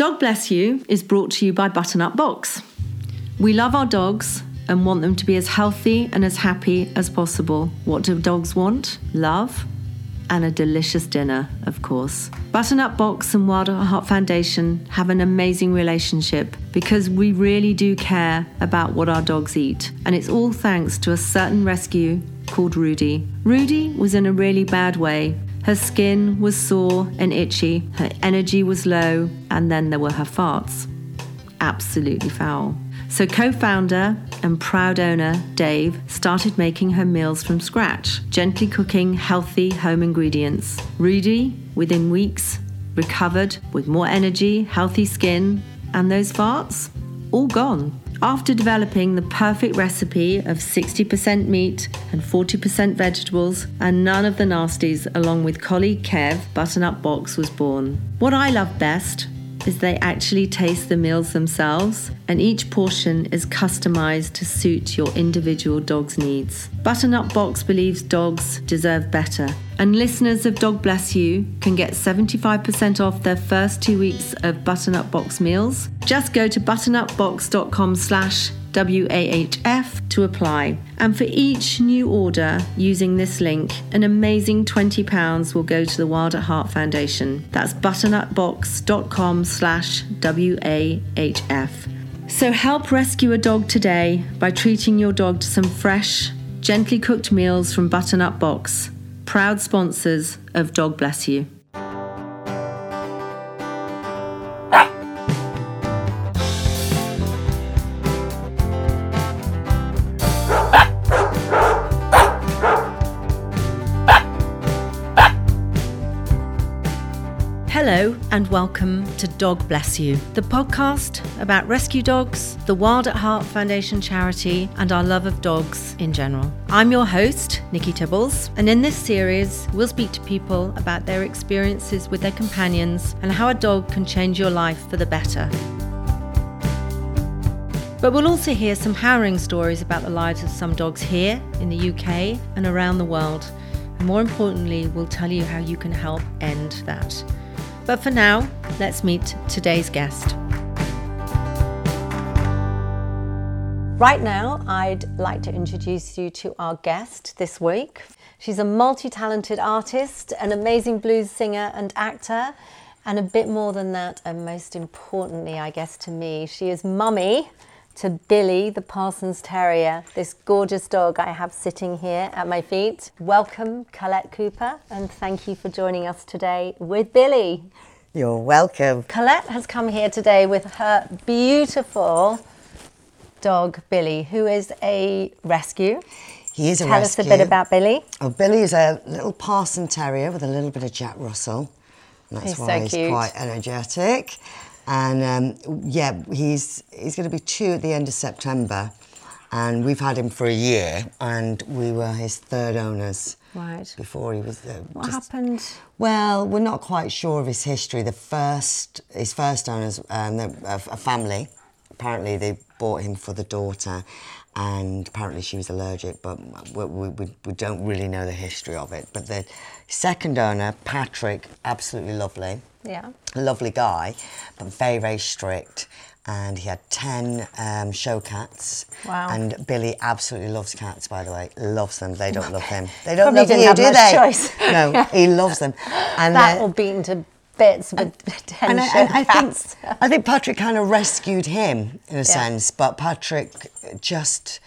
Dog Bless You is brought to you by Butternut Box. We love our dogs and want them to be as healthy and as happy as possible. What do dogs want? Love and a delicious dinner, of course. Butternut Box and Wild Heart Foundation have an amazing relationship because we really do care about what our dogs eat. And it's all thanks to a certain rescue called Rudy. Rudy was in a really bad way. Her skin was sore and itchy, her energy was low, and then there were her farts. Absolutely foul. So, co founder and proud owner Dave started making her meals from scratch, gently cooking healthy home ingredients. Rudy, within weeks, recovered with more energy, healthy skin, and those farts all gone. After developing the perfect recipe of 60% meat and 40% vegetables and none of the nasties, along with colleague Kev, Butternut Box was born. What I love best is they actually taste the meals themselves, and each portion is customized to suit your individual dog's needs. Butternut Box believes dogs deserve better, and listeners of Dog Bless You can get 75% off their first two weeks of Butternut Box meals. Just go to butternutbox.com slash WAHF to apply. And for each new order using this link, an amazing £20 will go to the Wild at Heart Foundation. That's butternutbox.com slash WAHF. So help rescue a dog today by treating your dog to some fresh, gently cooked meals from Butternut Box, proud sponsors of Dog Bless You. And welcome to Dog Bless You, the podcast about rescue dogs, the Wild at Heart Foundation charity, and our love of dogs in general. I'm your host, Nikki Tibbles, and in this series, we'll speak to people about their experiences with their companions and how a dog can change your life for the better. But we'll also hear some harrowing stories about the lives of some dogs here in the UK and around the world. And more importantly, we'll tell you how you can help end that. But for now, let's meet today's guest. Right now, I'd like to introduce you to our guest this week. She's a multi talented artist, an amazing blues singer and actor, and a bit more than that, and most importantly, I guess, to me, she is mummy to Billy, the Parsons Terrier, this gorgeous dog I have sitting here at my feet. Welcome, Colette Cooper, and thank you for joining us today with Billy. You're welcome. Colette has come here today with her beautiful dog, Billy, who is a rescue. He is a Tell rescue. Tell us a bit about Billy. Oh, Billy is a little Parson Terrier with a little bit of Jack Russell. And that's He's why so he's quite energetic. And um, yeah, he's he's going to be two at the end of September, and we've had him for a year, and we were his third owners. Right. Before he was. Uh, What just- happened? Well, we're not quite sure of his history. The first, his first owners, um, a, a family. Apparently, they bought him for the daughter, and apparently she was allergic. But we, we, we- don't really know the history of it. But the second owner, Patrick, absolutely lovely, Yeah. lovely guy, but very very strict. And he had ten um, show cats. Wow. And Billy absolutely loves cats, by the way. Loves them. They don't love him. They don't Probably love you, do they? choice. No, he loves them. And That uh, all beaten to bits with ten and I, and I think. I think Patrick kind of rescued him in a sense, but Patrick just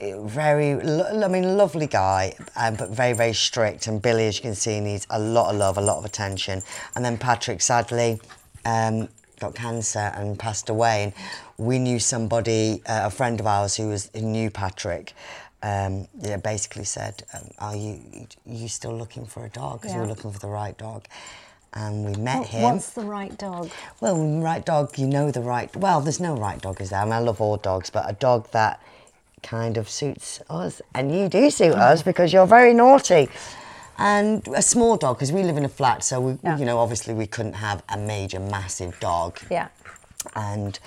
very, I mean, lovely guy, um, but very, very strict. And Billy, as you can see, needs a lot of love, a lot of attention. And then Patrick, sadly, um, got cancer and passed away. And we knew somebody, uh, a friend of ours, who was who knew Patrick. Um, yeah, basically said, um, "Are you you still looking for a dog? Because we Yeah. were looking for the right dog." And we met What- him. What's the right dog? Well, the right dog, you know the right. Well, there's no right dog, is there? I mean, I love all dogs, but a dog that kind of suits us, and you do suit us because you're very naughty. And a small dog, because we live in a flat, so we, Yeah. you know, obviously we couldn't have a major, massive dog. Yeah. And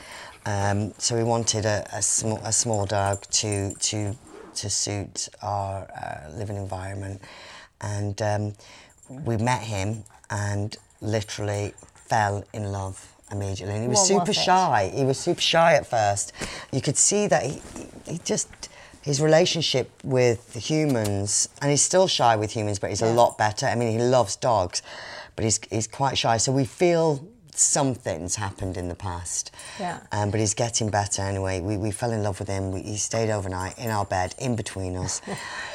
um, so we wanted a, a small, a small dog to to to suit our uh, living environment, and um, we met him and literally fell in love immediately. And he was What super was shy. He was super shy at first. You could see that he, he just his relationship with humans, and he's still shy with humans, but he's a lot better. I mean, he loves dogs, but he's he's quite shy. So we feel something's happened in the past. Yeah. Um, but he's getting better anyway. We, we fell in love with him. We, he stayed overnight in our bed, in between us.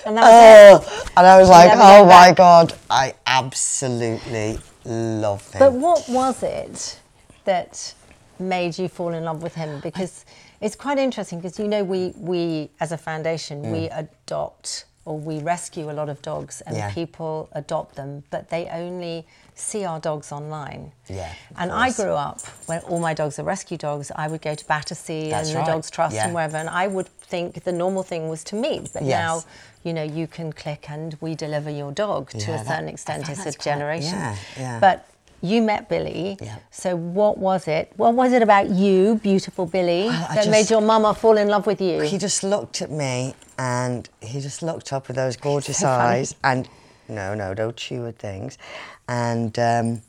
And that was it. oh, and I was like, oh my back. God, I absolutely love him. But what was it that made you fall in love with him? Because it's quite interesting because you know we we as a foundation Mm. we adopt or we rescue a lot of dogs and Yeah. people adopt them, but they only see our dogs online. Yeah, And I grew up when all my dogs are rescue dogs. I would go to Battersea That's and right. the Dogs Trust Yeah. and wherever, and I would think the normal thing was to meet. But Yes. now, you know, you can click and we deliver your dog to a certain I extent. It's a quite- generation. yeah, yeah. But you met Billy. Yeah. So what was it? What was it about you, beautiful Billy, I- I that made your mama fall in love with you? He just looked at me and he just looked up with those gorgeous So funny. eyes and no, no, don't chew at things. And um,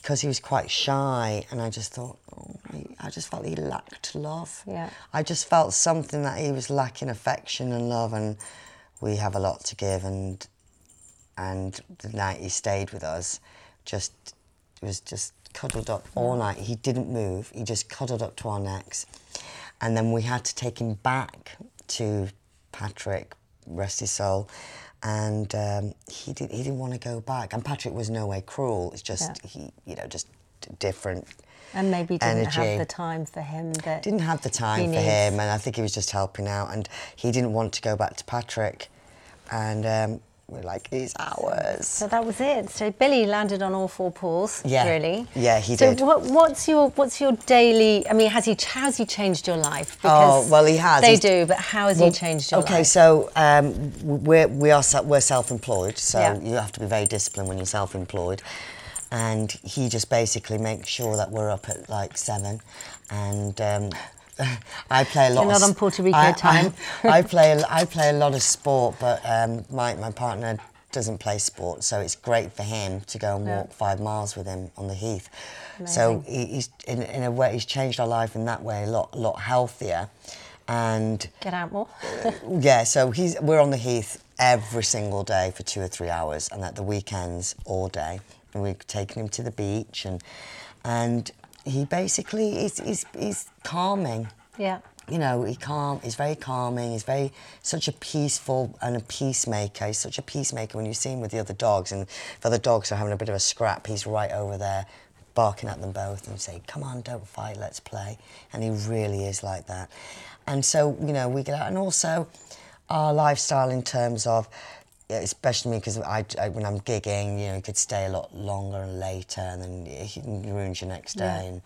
because he was quite shy, and I just thought, oh, I just felt he lacked love. Yeah. I just felt something that he was lacking affection and love, and we have a lot to give. And and the night he stayed with us, just was just cuddled up all night. He didn't move. He just cuddled up to our necks, and then we had to take him back to Patrick, rest his soul. And um, he did. He didn't want to go back. And Patrick was no way cruel. It's just Yeah. he, you know, just different. and maybe didn't energy. have the time for him that Didn't have the time for him, and I think he was just helping out. And he didn't want to go back to Patrick. And um, we're like, it's ours. So that was it. So Billy landed on all four paws. Yeah. Really. Yeah, he so did. what, what's your what's your daily? I mean, has he how's he changed your life? Oh, well, he has. They He's- do, but how has Well, he changed your okay, life? Okay, so um, we're we are we're self-employed, so Yeah. you have to be very disciplined when you're self-employed. And he just basically makes sure that we're up at like seven, and um, I play a lot. You're of not on Puerto Rico I- I- time. I, play a- I play a lot of sport, but um, my my partner doesn't play sport, so it's great for him to go and Yeah. walk five miles with him on the heath. So he, he's in, in a way he's changed our life in that way a lot a lot healthier, and Get out more. yeah, so he's we're on the heath every single day for two or three hours, and at the weekends all day. And we've taken him to the beach, and and he basically is he's, he's calming. yeah. You know, he calm. He's very calming. He's very such a peaceful and a peacemaker. He's such a peacemaker when you see him with the other dogs, and if other dogs are having a bit of a scrap, he's right over there, barking at them both and saying, "Come on, don't fight, let's play." And he really is like that. And so, you know, we get out, and also our lifestyle in terms of, yeah, especially me because I, I- when I'm gigging, you know, you could stay a lot longer and later, and then it ruins your next day. Yeah. And,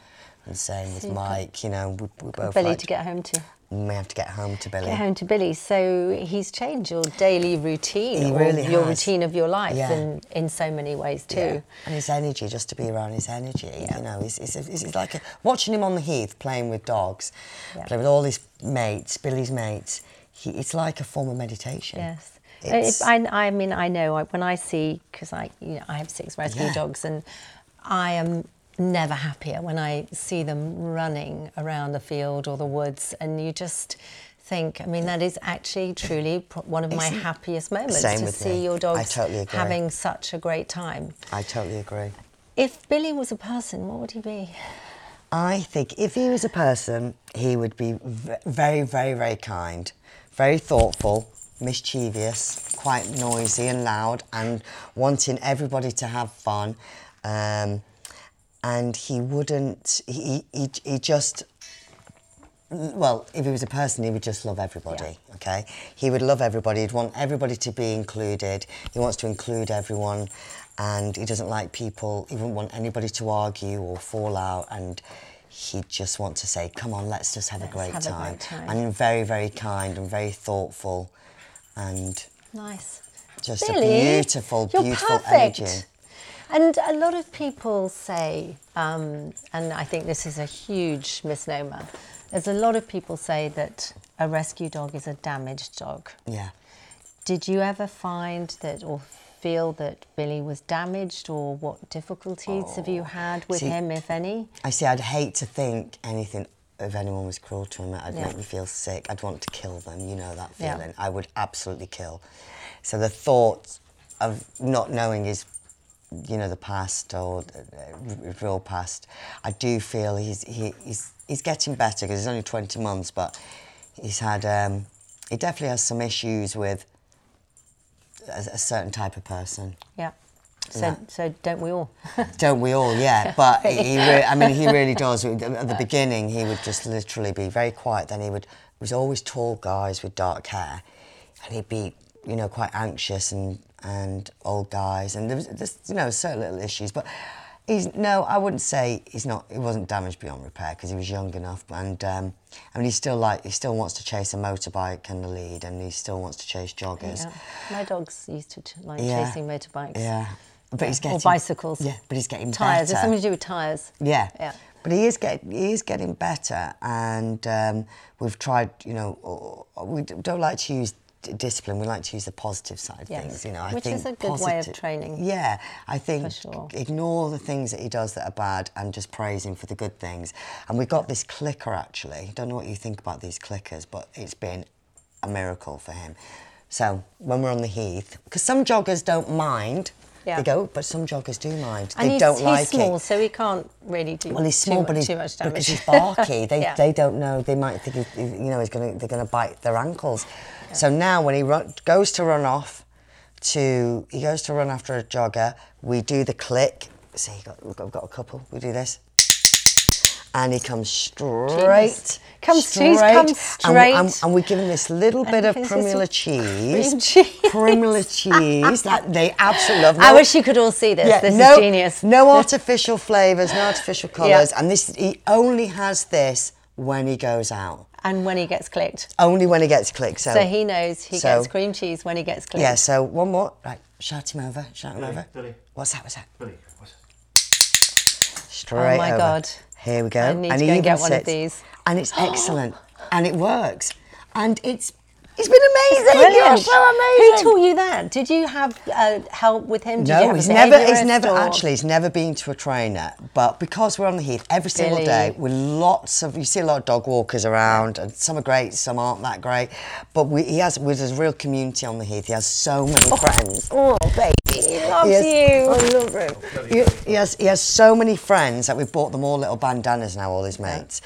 and same with So Mike, you know, we, we both Billy like to get home to. we may have to get home to Billy. Get home to Billy. So he's changed your daily routine, He or really your has. routine of your life, Yeah. in in so many ways too. Yeah. And his energy, just to be around his energy, you know, it's, it's, it's, like a, watching him on the heath playing with dogs, Yeah. playing with all his mates, Billy's mates. He, it's like a form of meditation. Yes. Uh, it's- I, I mean, I know when I see, because I, you know, I have six rescue Yeah. dogs, and I am never happier when I see them running around the field or the woods, and you just think, I mean, that is actually truly one of my happiest moments Same to see me. your dogs totally having such a great time. I totally agree. If Billy was a person, what would he be? I think if he was a person, he would be v- very, very, very kind, very thoughtful, mischievous, quite noisy and loud, and wanting everybody to have fun. Um, and he wouldn't, he, he, he just, well, if he was a person, he would just love everybody, Yeah. okay? He would love everybody. He'd want everybody to be included. He wants to include everyone, and he doesn't like people, he wouldn't want anybody to argue or fall out, and he'd just want to say, come on, let's just have, Let's a, great have a great time. And very, very kind and very thoughtful, and Nice. just a beautiful, you're beautiful perfect. energy. And a lot of people say, um, and I think this is a huge misnomer, there's a lot of people say that a rescue dog is a damaged dog. Yeah. Did you ever find that, or feel that Billy was damaged, or what difficulties have you had with Oh. See- him, if any? I see. I'd hate to think anything. If anyone was cruel to him, I'd Yeah. make me feel sick. I'd want to kill them. You know that Yeah. feeling. I would absolutely kill. So the thought of not knowing his, you know, the past or uh, real past, I do feel he's he, he's he's getting better because he's only 20 months, but he's had um, he definitely has some issues with a, a certain type of person. Yeah. So, so don't we all? Don't we all? Yeah, but he, re- I mean, he really does. At the beginning, he would just literally be very quiet. Then he would he was always tall guys with dark hair, and he'd be, you know, quite anxious and and old guys, and there was just, you know, certain little issues. But he's no, I wouldn't say he's not. He wasn't damaged beyond repair because he was young enough, and um, I mean, he still like he still wants to chase a motorbike and the lead, and he still wants to chase joggers. Yeah. My dogs used to t- like Yeah. chasing motorbikes. Yeah. But he's getting Or bicycles. Yeah, but he's getting Tires. It's better. something to do with tires. Yeah. Yeah. But he is get he is getting better, and um, we've tried. You know, we don't like to use discipline. We like to use the positive side of Yes. things. You know, I Which think is a good way of training. Yeah, I think sure. ignore the things that he does that are bad and just praise him for the good things. And we've got this clicker actually. I don't know what you think about these clickers, but it's been a miracle for him. So when we're on the heath, because some joggers don't mind. Yeah. They go, but some joggers do mind. And they don't like it. he's like small, it. so he can't really do Well, he's small, but he's too much damage. because he's barky. They, Yeah. they don't know. They might think he's, you know he's gonna they're gonna bite their ankles. So now when he run, goes to run off, to he goes to run after a jogger, we do the click. See, got, we've got a couple. We do this. And he comes straight. Comes- he's come And, straight. and, and we give him this little bit of this is Primula cheese. cheese. Primula cheese that they absolutely love. I wish you could all see this. this no, is genius. No artificial flavours, no artificial colours, Yeah. and this he only has this when he goes out. And when he gets clicked. Only when he gets clicked. So, So he knows he so- gets cream cheese when he gets clicked. Yeah. So one more. Right. Shout him over. Shout him over. Billy. What's that? What's that? Billy, what's it? Straight Oh my over. God. Here we go. I need and to go and get one of these. And it's excellent. and it works. And it's it's been amazing. You're Brilliant. so Who amazing. taught you that? Did you have uh, help with him? Did you No, have he's never. He's never or- actually. He's never been to a trainer. But because we're on the heath every single Billy. day with lots of, you see a lot of dog walkers around, and some are great, some aren't that great. But we, he has, with his real community on the heath, he has so many friends. Oh, baby, he loves He has- you. I love him. He, he has he has so many friends that we've bought them all little bandanas now, all his mates.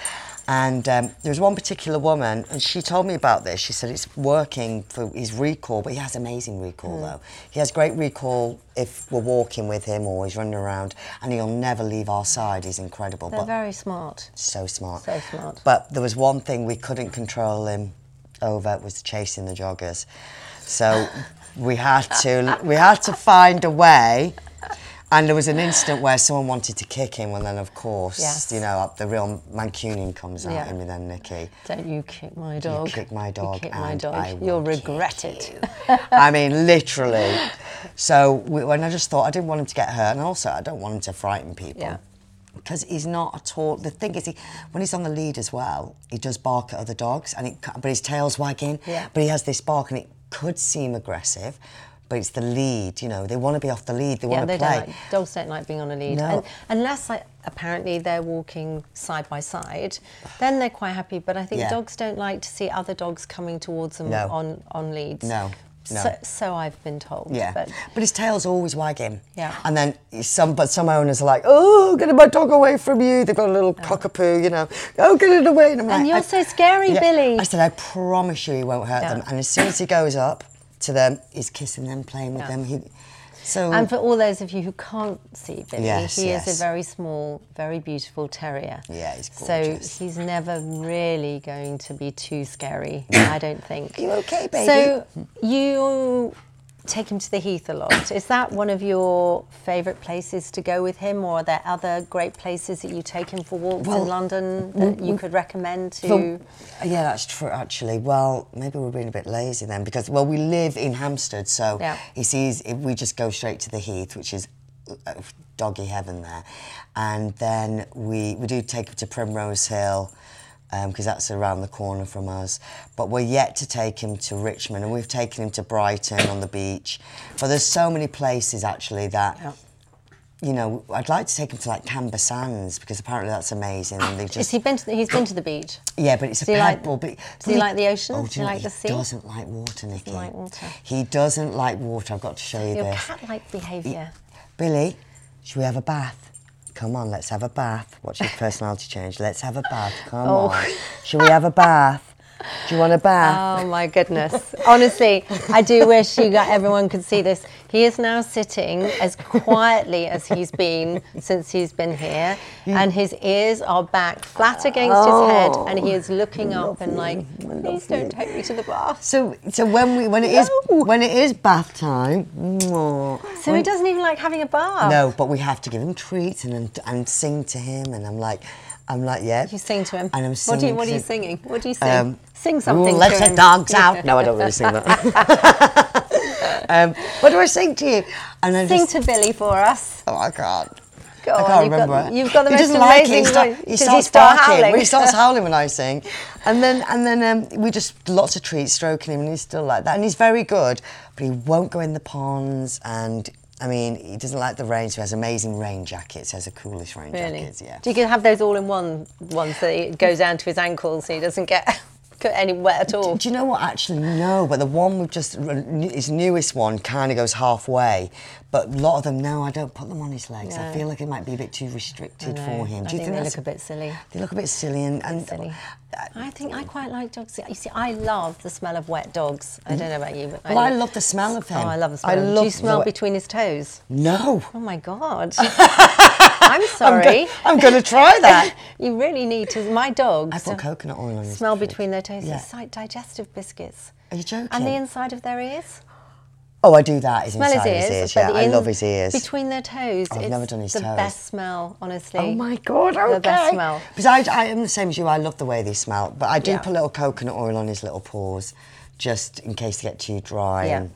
And um, there was one particular woman, and she told me about this. She said it's working for his recall, but he has amazing recall though. He has great recall if we're walking with him or he's running around, and he'll never leave our side. He's incredible, They're but very smart. so smart. So smart. But there was one thing we couldn't control him over was chasing the joggers. So we had to we had to find a way. And there was an instant where someone wanted to kick him, and then of course, Yes. you know, the real Mancunian comes out Yeah. in me then, Nikki. Don't you kick my dog. You kick my dog You kick my dog. I You'll regret it. I mean, literally. So we, when I just thought I didn't want him to get hurt, and also I don't want him to frighten people. Yeah. Because he's not at all. The thing is, he, when he's on the lead as well, he does bark at other dogs, and it, but his tail's wagging. Yeah. But he has this bark, and it could seem aggressive, but it's the lead. You know, they want to be off the lead. They yeah, want they to play. don't like, dogs don't like being on a lead. No. And, unless like, apparently they're walking side by side, then they're quite happy. But I think Yeah. dogs don't like to see other dogs coming towards them No. on, on leads. No, no. So, so I've been told. Yeah, But but, his tail's always wagging. Yeah. And then some, but some owners are like, "Oh, get my dog away from you." They've got a little cockapoo, you know. Oh, get it away! And, And like, you're so scary, Billy. I said, I promise you, he won't hurt Yeah. them. And as soon as he goes up to them, he's kissing them, playing with Yeah. them. He, so And for all those of you who can't see Billy, Yes, he is a very small, very beautiful terrier. Yeah, he's gorgeous. So he's never really going to be too scary, I don't think. You okay, baby? So you take him to the heath a lot. Is that one of your favourite places to go with him, or are there other great places that you take him for walks Well, in London that you could recommend to? Well, yeah, that's true. Actually, well, maybe we're being a bit lazy then, because well, we live in Hampstead, so Yeah. he sees we just go straight to the Heath, which is uh, doggy heaven there, and then we we do take him to Primrose Hill. Um, because that's around the corner from us. But we're yet to take him to Richmond, and we've taken him to Brighton on the beach. But there's so many places actually that. Yeah. You know, I'd like to take him to like Camber Sands because apparently that's amazing. And they just he been to the, he's been to the beach? yeah, but it's a he like- pebble. but does he like the ocean? Oh, Does do you like oh, what? the sea? He doesn't like water, Nikki. like water. He doesn't like water. I've got to show you Your this. cat-like behaviour. Billy, should we have a bath? Come on, let's have a bath. Watch his personality change. Let's have a bath. Come Oh. on. Should we have a bath? Do you want a bath? Oh my goodness. Honestly, I do wish you got everyone could see this. He is now sitting as quietly as he's been since he's been here, and his ears are back flat against his head, and he is looking up and like, please don't take me to the bath. So, so when we when it is No. when it is bath time, mwah, So he doesn't even like having a bath. no, but we have to give him treats and and, and sing to him, and I'm like, I'm like, yeah. You sing to him. And I'm what, do you, singing what are you singing? What do you sing? Um, sing something. Ooh, let to the dogs out. No, I don't really sing that. um, what do I sing to you? And I Sing just, to Billy for us. oh, I can't. Go I can't you've remember. got- you've got the he most doesn't like it. He, amazing start- he Does he starts start barking. howling? He starts howling when I sing, and then and then um, we just lots of treats, stroking him, and he's still like that. And he's very good, but he won't go in the ponds. And I mean, he doesn't like the rain, so he has amazing rain jackets. He has the coolest rain Really? jackets. Yeah. Do you have those all in one ones that it goes down to his ankles so he doesn't get get any wet at all? Do you know what? Actually, no. But the one we've just his newest one kind of goes halfway. But a lot of them, no, I don't put them on his legs. I feel like it might be a bit too restricted for him. I Do you think think, they look a bit silly. They look a bit silly and, and Silly. Uh, I think I quite like dogs. You see, I love the smell of wet dogs. I don't know about you, but Well, I love the smell of him. Oh, I love the smell. I smell. Do you smell between his toes? no. Oh my god! I'm sorry. I'm going to try that. you really need to. My dogs I put coconut oil on his smell between their toes. Yeah. It's like digestive biscuits. Are you joking? And the inside of their ears. oh, I do that. His Smell his inside ears. his ears. Yeah, the I love his ears. Between their toes. I've it's never done his the toes. best smell, honestly. Oh my god! Okay. The best smell. Because I, I am the same as you. I love the way they smell, but I do Yeah. put a little coconut oil on his little paws, just in case they get too dry. Yeah. And,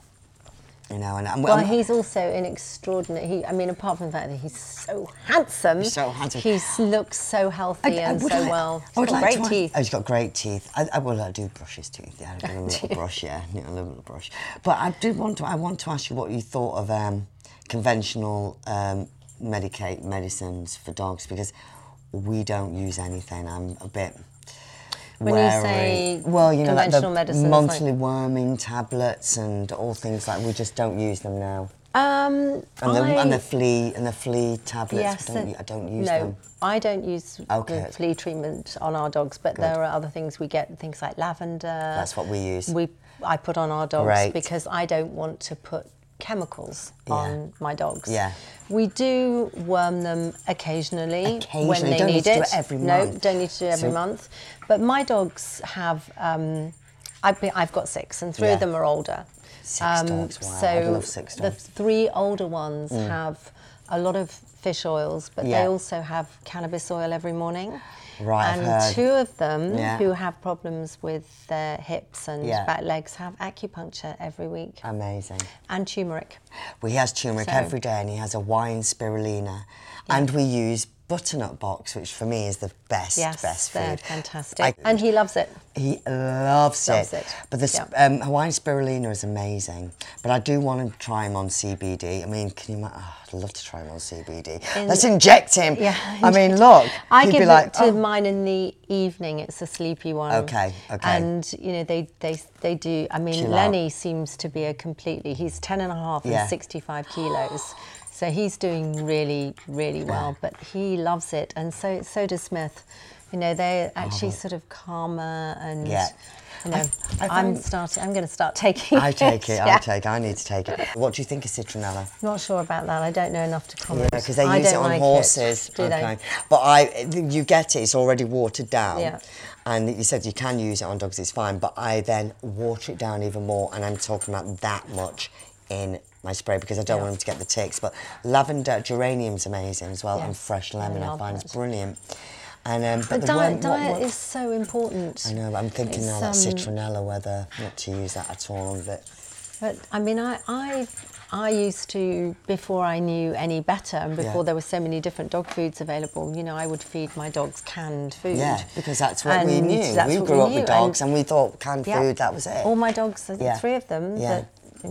you know, and, and Well, and- he's also an extraordinary. He, I mean, apart from the fact that he's so handsome, He's so handsome. He looks so healthy and so like- well. I would He's got like great to- teeth. Oh, he's got great teeth. I, I well, I do brush his teeth. Yeah, I do a little brush. Yeah, yeah, a little brush. But I do want to. I want to ask you what you thought of um, conventional um, medicate medicines for dogs because we don't use anything. I'm a bit. When you say well, you know, like the monthly like- worming tablets and all things like we just don't use them now. Um, And the, I, and the flea and the flea tablets. yes, I, don't, and- u- I don't use no, them. I don't use Okay. flea treatment on our dogs, but there are other things we get, things like lavender. That's what we use. We I put on our dogs Great. because I don't want to put chemicals on my dogs. Yeah. We do worm them occasionally, when they Don't need need to do it. it every no, don't need to do it every So- month. But my dogs have. Um, I've, been, I've got six, and three Yeah. of them are older. Um, Six dogs, wow, So I'd love six the dogs. Mm. three older ones have a lot of fish oils, but they also have cannabis oil every morning. Right, and heard. two of them Yeah. who have problems with their hips and Yeah. back legs have acupuncture every week Amazing. and turmeric. Well, he has turmeric So- every day and he has a wine spirulina. And we use butternut box, which for me is the best, Yes, best food. fantastic. I- and he loves it. He loves, Loves it. it, But the yeah. um, Hawaiian spirulina is amazing. But I do want to try him on CBD. I mean, can you imagine? Oh, I'd love to try him on CBD. In- Let's inject him. Yeah, I mean, look. I give be like, to oh. mine in the evening. It's a sleepy one. Okay, okay. And you know they they they do. I mean, Chill out. Lenny seems to be a completely. He's ten and a half Yeah. and sixty five kilos. So he's doing really, really well, but he loves it, and so so does Smith. You know, they're oh. actually sort of calmer, and Oh. Yeah. you know, I I'm starting. I'm going to start taking. I take it, I yeah. take it, I need to take it. What do you think of citronella? Not sure about that. I don't know enough to comment. Yeah, because they I use it on like horses. Do okay. they? But I, you get it. It's already watered down. Yeah. And you said you can use it on dogs. It's fine. But I then water it down even more, and I'm talking about that much in my spray because I don't Yeah. want them to get the ticks. But lavender, geranium's amazing as well, and fresh lemon I, love find is brilliant. And um, but But the diet, worm- what- what- is so important. I know, but I'm thinking It's, now that um, citronella, whether not to use that at all it. But I mean, I, I, I used to before I knew any better, and before Yeah. there were so many different dog foods available. You know, I would feed my dogs canned food. Yeah, because that's what we knew. we grew up knew, with dogs, and, we thought canned yeah. food that was it. All my dogs, Yeah. three of them, Yeah. that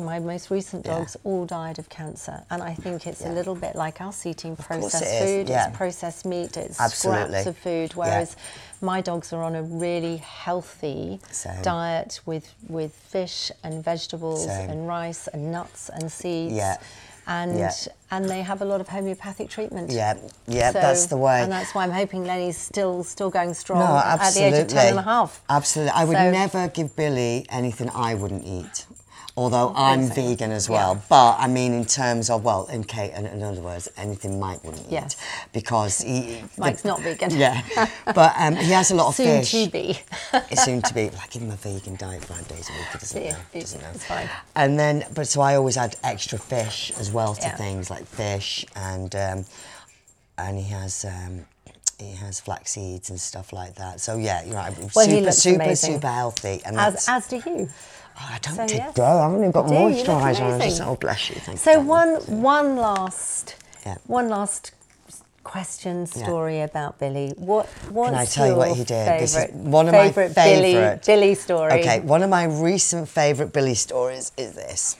my most recent Yeah. dogs all died of cancer, and I think it's Yeah. a little bit like us eating processed it food. yeah. It's processed meat. It's Absolutely. scraps of food. Yeah. Whereas my dogs are on a really healthy Same. diet with with fish and vegetables Same. and rice and nuts and seeds. Yeah. And Yeah. and they have a lot of homeopathic treatment. Yeah, yeah, So- that's the way. And that's why I'm hoping Lenny's still still going strong no, at the age of ten and a half. Absolutely. I would So- never give Billy anything I wouldn't eat. Although I'm vegan as well, but I mean in terms of well, in Kate, in, in other words, anything Mike wouldn't Yes. eat because he. Mike's the- not vegan. Yeah, but um, he has a lot of Soon fish. to be. Soon to be. Like give him a vegan diet five days a week. He doesn't Yeah, know. it- Doesn't know. it's fine. And then, but so I always add extra fish as well to Yeah. things like fish and um, and he has. Um, he has flax seeds and stuff like that. So yeah, you're right. Well, super, super, amazing. super healthy. And As, as do you. Oh, I don't so, take yes. I haven't even got Do you? You look moisturiser on. Just, oh, bless you. Thank So you. one one last Yeah. one last question Yeah. story about Billy. What what's Can I tell you what he did? This is one of my favorite Billy Billy story. Okay, one of my recent favourite Billy stories is this,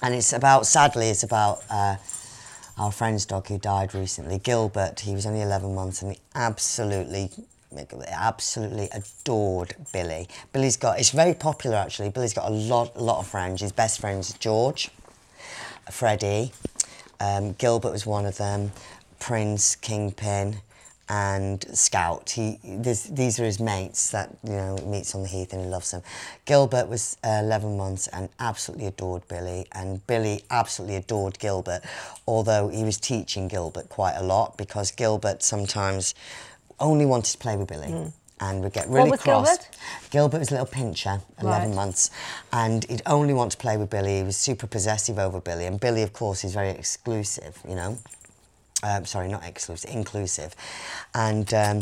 and it's about. Sadly, it's about uh, our friend's dog who died recently, Gilbert. He was only 11 months, and he absolutely, absolutely adored Billy. Billy's got. It's very popular actually. Billy's got a lot, lot of friends. His best friends, George, Freddie, um, Gilbert was one of them, Prince, Kingpin, and Scout. He, these are his mates that you know meets on the heath and he loves them. Gilbert was uh, 11 months and absolutely adored Billy, and Billy absolutely adored Gilbert, although he was teaching Gilbert quite a lot because Gilbert sometimes only wanted to play with Billy. And would get really was cross. Gilbert? Gilbert was a little pinscher, 11 Right. months, and he'd only want to play with Billy. He was super possessive over Billy, and Billy, of course, is very exclusive, you know. Um, sorry, not exclusive, inclusive. And um,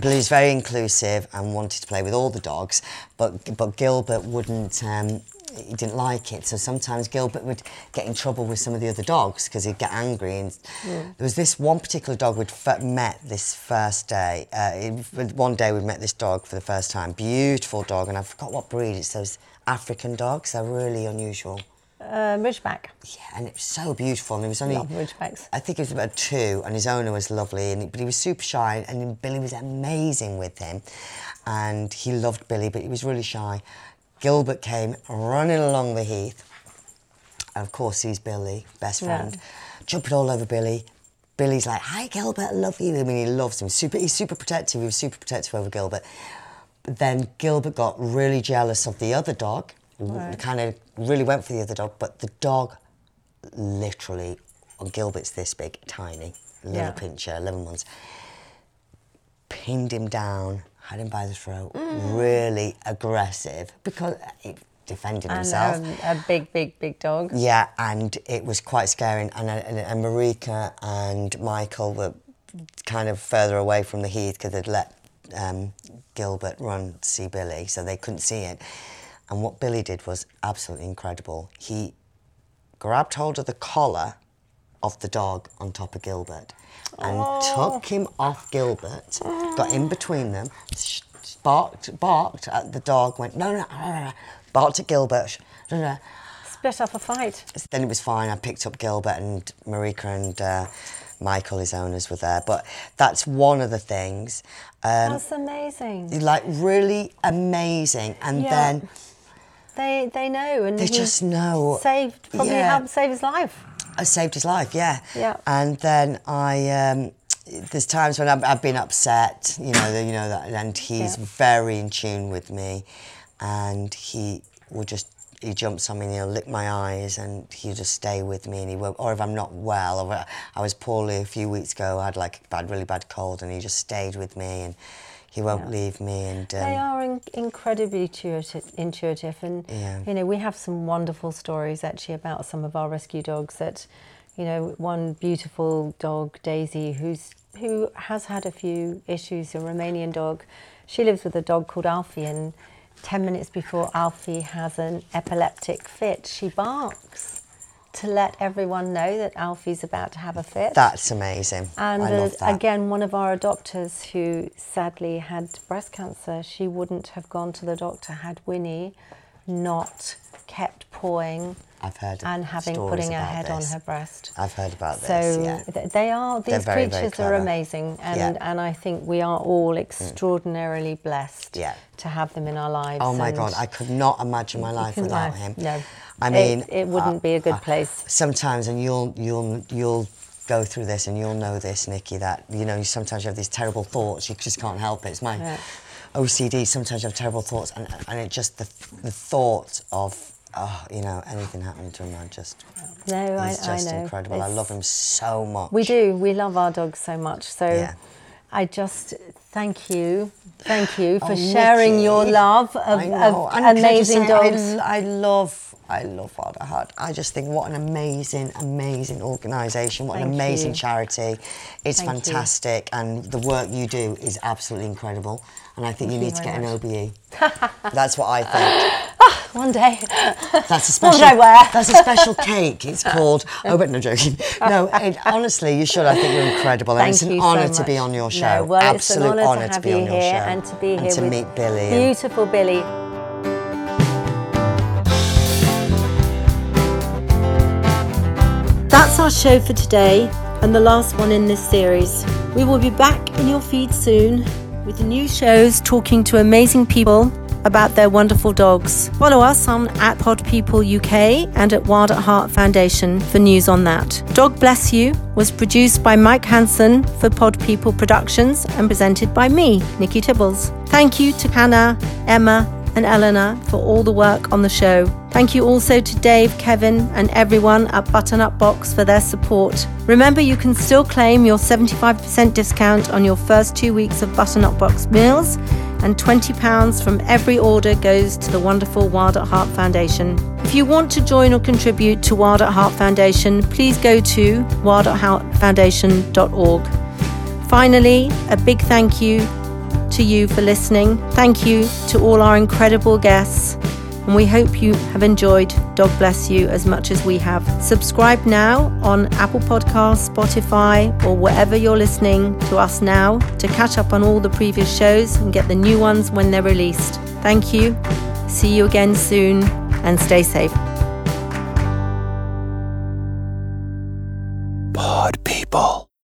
Billy was very inclusive and wanted to play with all the dogs, but but Gilbert wouldn't. Um, he didn't like it, so sometimes Gilbert would get in trouble with some of the other dogs because he'd get angry. And there was this one particular dog we'd f- met this first day. Uh, one day we'd met this dog for the first time. Beautiful dog, and I forgot what breed. It's those African dogs. They're really unusual. Uh, Ridgeback. Yeah, and it was so beautiful. And it was only, Love Ridgebacks. I think it was about two, and his owner was lovely, and he, but he was super shy. And Billy was amazing with him, and he loved Billy, but he was really shy. Gilbert came running along the heath. And of course, sees Billy, best Yeah. friend, jumping all over Billy. Billy's like, "Hi, Gilbert, I love you." I mean, he loves him. Super, he's super protective. He was super protective over Gilbert. But then Gilbert got really jealous of the other dog. Right. Kind of really went for the other dog, but the dog literally, well, Gilbert's this big, tiny, little Yeah. pinscher, 11 months, pinned him down, had him by the throat, Mm. really aggressive because he defended And himself. um, a big, big, big dog. Yeah, and it was quite scary. And, and, and Marika and Michael were kind of further away from the heath because they'd let um, Gilbert run to see Billy, so they couldn't see it. And what Billy did was absolutely incredible. He grabbed hold of the collar of the dog on top of Gilbert and took him off Gilbert, got in between them, barked, barked at the dog, went, no, no, no, no, no, barked at Gilbert, no, no, Split up a fight. then it was fine. I picked up Gilbert and Marika and uh, Michael, his owners, were there. But that's one of the things. Um, That's amazing. like really amazing. And Yeah. then They they know and they just know. saved probably Yeah. helped save his life. I saved his life, yeah. Yeah. And then I, um, there's times when I've, I've been upset, you know, the, you know that, and he's Yeah. very in tune with me, and he will just he jumps on me and he'll lick my eyes and he'll just stay with me and he won't. Or if I'm not well, or I was poorly a few weeks ago, I had like a bad, really bad cold, and he just stayed with me and he won't Yeah. leave me. And um, They are in- incredibly intuitive, intuitive, and Yeah. you know we have some wonderful stories actually about some of our rescue dogs. That you know, one beautiful dog, Daisy, who's who has had a few issues. A Romanian dog. She lives with a dog called Alfie, and 10 minutes before Alfie has an epileptic fit, she barks to let everyone know that Alfie's about to have a fit. That's amazing. And I uh, love that. again, one of our adopters who sadly had breast cancer, she wouldn't have gone to the doctor had Winnie not kept pawing I've heard and having putting her head on her breast. I've heard about So this. Yeah. they are these very, very creatures are amazing, and Yeah. Mm. and I think we are all extraordinarily blessed Yeah. to have them in our lives. Oh my God, I could not imagine my life without I? him. No. I mean, it wouldn't be a good place. Sometimes, and you'll you'll you'll go through this, and you'll know this, Nikki. That you know, you sometimes you have these terrible thoughts. You just can't help it. It's my Yeah. OCD. Sometimes you have terrible thoughts, and and it just the the thought of. Oh, you know, anything happening to him, I just, No, I, he's I just know. incredible. I love him so much. We do. We love our dogs so much. So Yeah. I just thank you, thank you oh, for Oh, sharing your love of, I of And can I just amazing say, I dogs. l- I, love, I love Father Heart. I just think what an amazing, amazing organisation. What an amazing you. charity. It's Thank you. fantastic, and the work you do is absolutely incredible. And I think you you need to get very an OBE. That's what I think. Ah, one day. That's a What special. would I wear? That's a special cake. It's called. Oh, but no joking. No, it, honestly, you should. I think you're incredible, and Thank it's an you so honour to be much. on your No, show. well, Absolute it's an honour honour to have be you on your here show and to be and here to with meet Billy. and- Beautiful Billy. That's our show for today and the last one in this series. We will be back in your feed soon with new shows talking to amazing people about their wonderful dogs. Follow us on at Pod People UK and at Wild at Heart Foundation for news on that. Dog Bless You was produced by Mike Hansen for Pod People Productions and presented by me, Nikki Tibbles. Thank you to Hannah, Emma, and Eleanor for all the work on the show. Thank you also to Dave, Kevin, and everyone at Butternut Box for their support. Remember, you can still claim your 75% discount on your first two weeks of Butternut Box meals, and £20 from every order goes to the wonderful Wild at Heart Foundation. If you want to join or contribute to Wild at Heart Foundation, please go to wildatheartfoundation.org. Finally, a big thank you to you for listening. Thank you to all our incredible guests. And we hope you have enjoyed Dog Bless You as much as we have. Subscribe now on Apple Podcasts, Spotify, or wherever you're listening to us now to catch up on all the previous shows and get the new ones when they're released. Thank you. See you again soon and stay safe.